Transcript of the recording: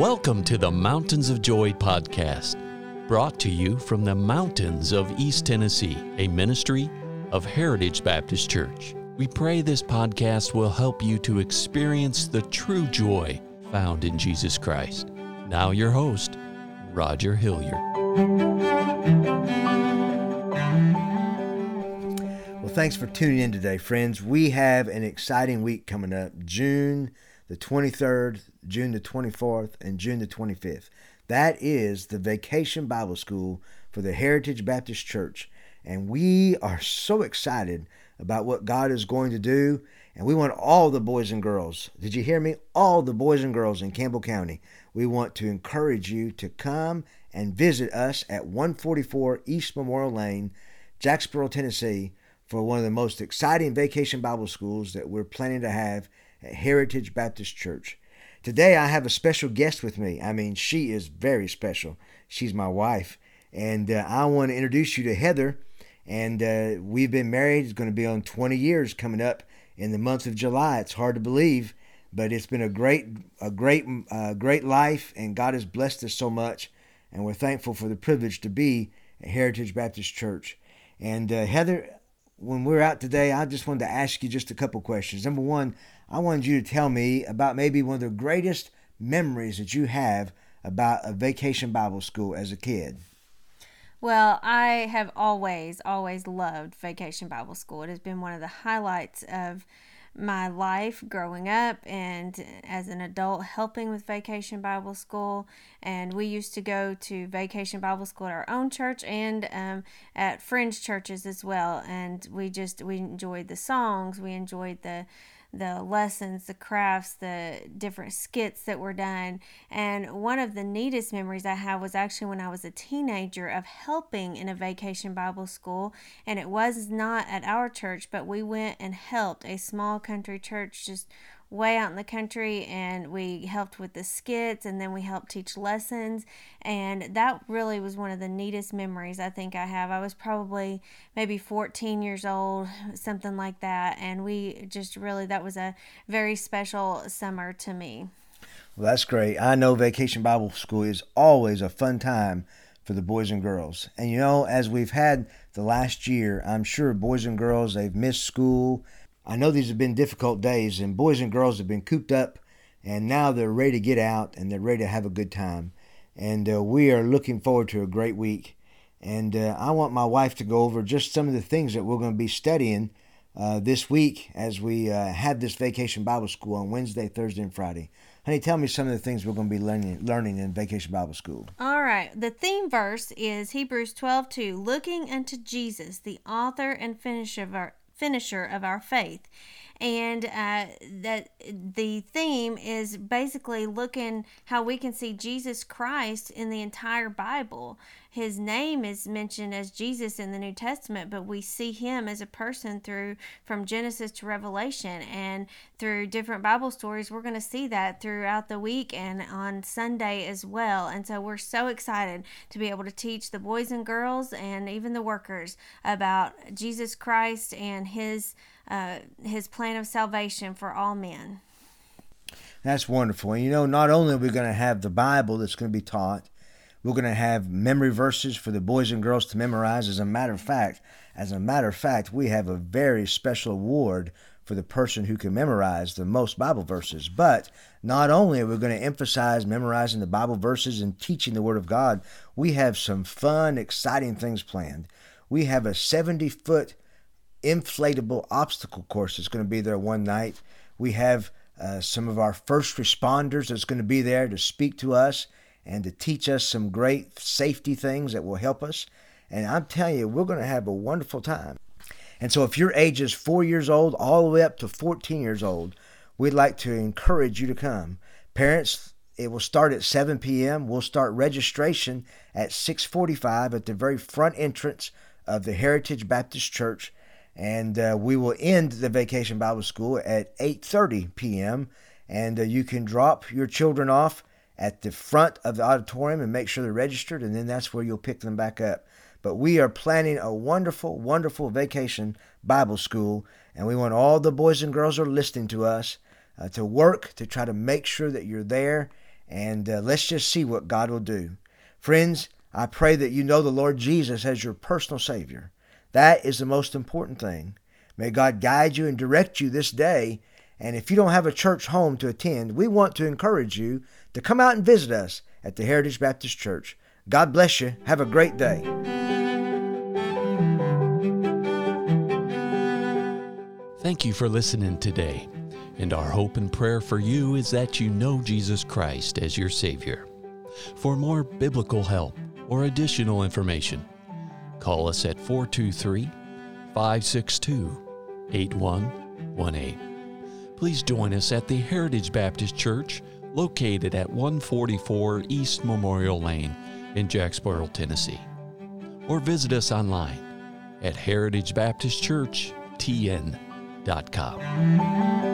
Welcome to the Mountains of Joy podcast, brought to you from the mountains of East Tennessee, a ministry of Heritage Baptist Church. We pray this podcast will help you to experience the true joy found in Jesus Christ. Now, your host, Roger Hilliard. Well, thanks for tuning in today, friends. We have an exciting week coming up June the 23rd, June the 24th, and June the 25th. That is the Vacation Bible School for the Heritage Baptist Church. And we are so excited about what God is going to do. And we want all the boys and girls, did you hear me? All the boys and girls in Campbell County. We want to encourage you to come and visit us at 144 East Memorial Lane, Jacksboro, Tennessee, for one of the most exciting vacation Bible schools that we're planning to have at Heritage Baptist Church. Today I have a special guest with me. I mean, she is very special. She's my wife. And uh, I want to introduce you to Heather. And uh, we've been married. It's going to be on 20 years coming up in the month of July. It's hard to believe, but it's been a great, a great, uh, great life, and God has blessed us so much. And we're thankful for the privilege to be at Heritage Baptist Church. And uh, Heather, when we're out today, I just wanted to ask you just a couple questions. Number one, I wanted you to tell me about maybe one of the greatest memories that you have about a vacation Bible school as a kid. Well, I have always, always loved Vacation Bible School. It has been one of the highlights of my life growing up and as an adult helping with Vacation Bible School. And we used to go to Vacation Bible School at our own church and um, at fringe churches as well. And we just, we enjoyed the songs, we enjoyed the the lessons, the crafts, the different skits that were done. And one of the neatest memories I have was actually when I was a teenager of helping in a vacation Bible school. And it was not at our church, but we went and helped a small country church just way out in the country and we helped with the skits and then we helped teach lessons and that really was one of the neatest memories I think I have. I was probably maybe 14 years old, something like that, and we just really that was a very special summer to me. Well, that's great. I know Vacation Bible School is always a fun time for the boys and girls. And you know, as we've had the last year, I'm sure boys and girls they've missed school I know these have been difficult days, and boys and girls have been cooped up, and now they're ready to get out and they're ready to have a good time. And uh, we are looking forward to a great week. And uh, I want my wife to go over just some of the things that we're going to be studying uh, this week as we uh, have this vacation Bible school on Wednesday, Thursday, and Friday. Honey, tell me some of the things we're going to be learning learning in Vacation Bible School. All right. The theme verse is Hebrews 12 2. Looking unto Jesus, the author and finisher of our, finisher of our faith. And uh, that the theme is basically looking how we can see Jesus Christ in the entire Bible his name is mentioned as Jesus in the New Testament, but we see him as a person through from Genesis to Revelation and through different Bible stories. We're going to see that throughout the week and on Sunday as well. And so we're so excited to be able to teach the boys and girls and even the workers about Jesus Christ and his uh, his plan of salvation for all men. That's wonderful. And you know, not only are we going to have the Bible that's going to be taught, we're going to have memory verses for the boys and girls to memorize. As a matter of fact, as a matter of fact, we have a very special award for the person who can memorize the most Bible verses. But not only are we going to emphasize memorizing the Bible verses and teaching the Word of God, we have some fun, exciting things planned. We have a 70 foot inflatable obstacle course that's going to be there one night. We have uh, some of our first responders that's going to be there to speak to us and to teach us some great safety things that will help us. And I'm telling you, we're going to have a wonderful time. And so, if your age is four years old all the way up to 14 years old, we'd like to encourage you to come. Parents, it will start at 7 p.m. We'll start registration at 6:45 at the very front entrance of the Heritage Baptist Church, and uh, we will end the Vacation Bible School at 8:30 p.m. And uh, you can drop your children off at the front of the auditorium and make sure they're registered, and then that's where you'll pick them back up. But we are planning a wonderful, wonderful vacation Bible school, and we want all the boys and girls who are listening to us uh, to work to try to make sure that you're there And uh, let's just see what God will do. Friends, I pray that you know the Lord Jesus as your personal Savior. That is the most important thing. May God guide you and direct you this day. And if you don't have a church home to attend, we want to encourage you to come out and visit us at the Heritage Baptist Church. God bless you. Have a great day. Thank you for listening today. And our hope and prayer for you is that you know Jesus Christ as your Savior. For more biblical help or additional information, call us at 423 562 8118. Please join us at the Heritage Baptist Church located at 144 East Memorial Lane in Jacksboro, Tennessee. Or visit us online at heritagebaptistchurchtn.com.